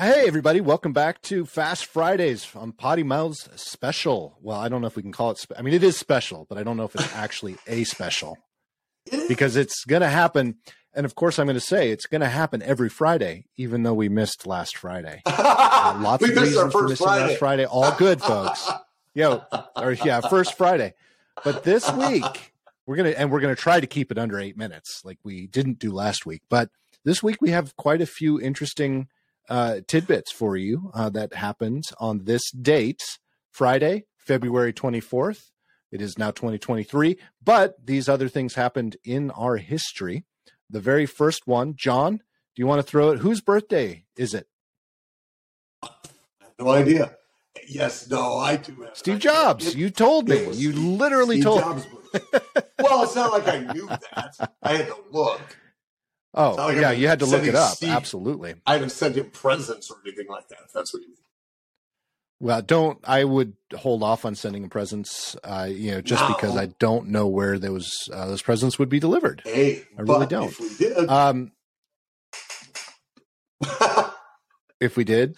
Hey, everybody, welcome back to Fast Fridays on PoddiMouths Special. Well, I don't know if we can call it, spe- I mean, it is special, but I don't know if it's actually a special because it's going to happen. And of course, I'm going to say it's going to happen every Friday, even though we missed last Friday. Uh, lots We of missed our reasons for first missing Friday. last Friday. All good, folks. Yo, or yeah, first Friday. But this week, we're going to, and we're going to try to keep it under eight minutes like we didn't do last week. But this week, we have quite a few interesting uh, tidbits for you uh, that happened on this date, Friday, February 24th. It is now 2023, but these other things happened in our history. The very first one, John, do you want to throw it? Whose birthday is it? No idea. Yes, no, I do have. Steve Jobs. You told me. You literally Steve told. Jobs' birthday. well, it's not like I knew that. I had to look. Oh, like yeah, I'm you had to look it up. Absolutely. I haven't sent him presents or anything like that. If that's what you mean. Well, don't. I would hold off on sending him presents. Uh, you know, just No. because I don't know where those uh, those presents would be delivered. Hey, I really don't. If we did, Um, if we did,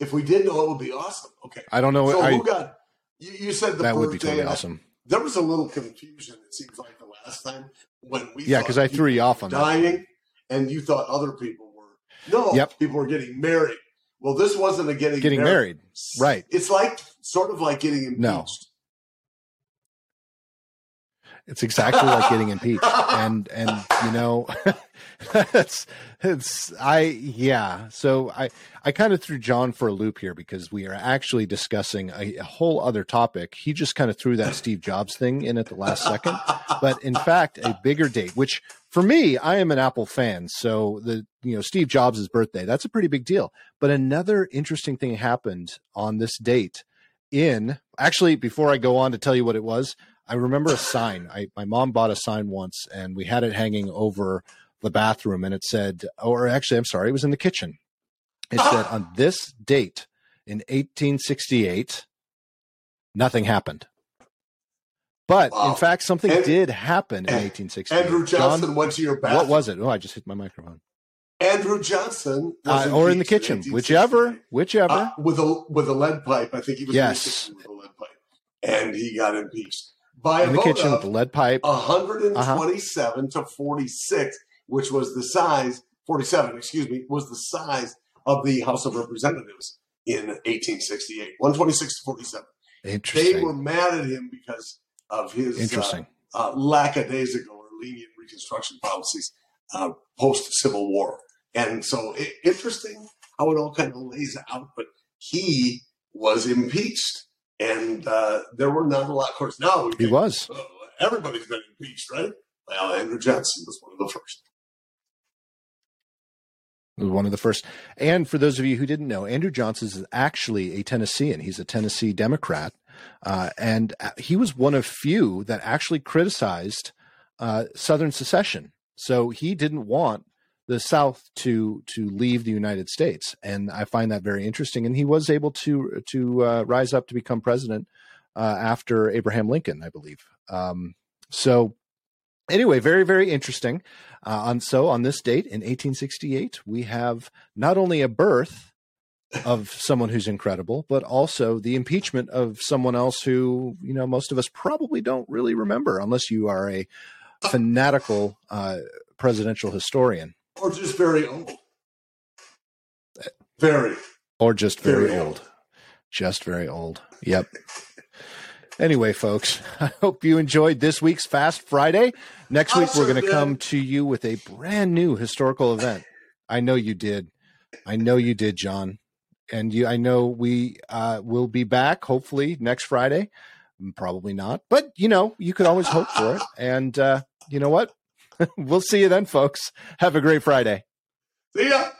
if we did, no, it would be awesome. Okay. I don't know. So I, who got? You, you said the that would be totally I- awesome. There was a little confusion. It seems like the last time when we Yeah, because I threw you off on that. And you thought other people were no. Yep. people were getting married. Well, this wasn't a getting Getting married, right? It's like sort of like getting impeached. No. It's exactly like getting impeached, and and you know, it's it's I yeah. So I I kind of threw John for a loop here because we are actually discussing a, a whole other topic. He just kind of threw that Steve Jobs thing in at the last second, but in fact, a bigger date. Which for me, I am an Apple fan, so the you know Steve Jobs' birthday that's a pretty big deal. But another interesting thing happened on this date. In actually, before I go on to tell you what it was, I remember a sign. I my mom bought a sign once, and we had it hanging over the bathroom, and it said, or actually, I'm sorry, it was in the kitchen. It said, on this date in 1868, nothing happened. But in fact, something did happen in 1868. Andrew Johnson went to your bathroom. what was it? Oh, I just hit my microphone. Andrew Johnson, Uh, or in the kitchen, 1868. whichever, whichever. Uh, with a with a lead pipe. I think he was Yes. in the kitchen with a lead pipe, and he got impeached by in a the vote kitchen with of the lead pipe. 127 to 46, which was the size 47. Excuse me, was the size of the House of Representatives in 1868. 126 to 47. Interesting. They were mad at him because of his uh, Interesting. uh, lackadaisical or lenient Reconstruction policies uh, post Civil War. And so i interesting how it all kind of lays out. But he was impeached, and uh, there were not a lot. Of course, now he think, was. "Oh, everybody's been impeached, right? Well, Andrew Johnson was one of the first. One of the first. And for those of you who didn't know, Andrew Johnson is actually a Tennessean. He's a Tennessee Democrat, uh, and uh, he was one of few that actually criticized uh, Southern secession. So he didn't want the South to to leave the United States, and I find that very interesting. And he was able to to uh, rise up to become president uh, after Abraham Lincoln, I believe. Um, so anyway, very very interesting. Uh, on so on this date in 1868, we have not only a birth of someone who's incredible, but also the impeachment of someone else who you know most of us probably don't really remember, unless you are a fanatical uh, presidential historian Or just very old. Very. or just very, Very old. old. Just very old. Yep. Anyway, folks, I hope you enjoyed this week's Fast Friday. Next week, we're going to come to you with a brand new historical event. I know you did. I know you did, John. And you, I know we uh, will be back hopefully next Friday. Probably not, but you know, you could always hope for it. And uh, you know what? we'll see you then, folks. Have a great Friday. See ya.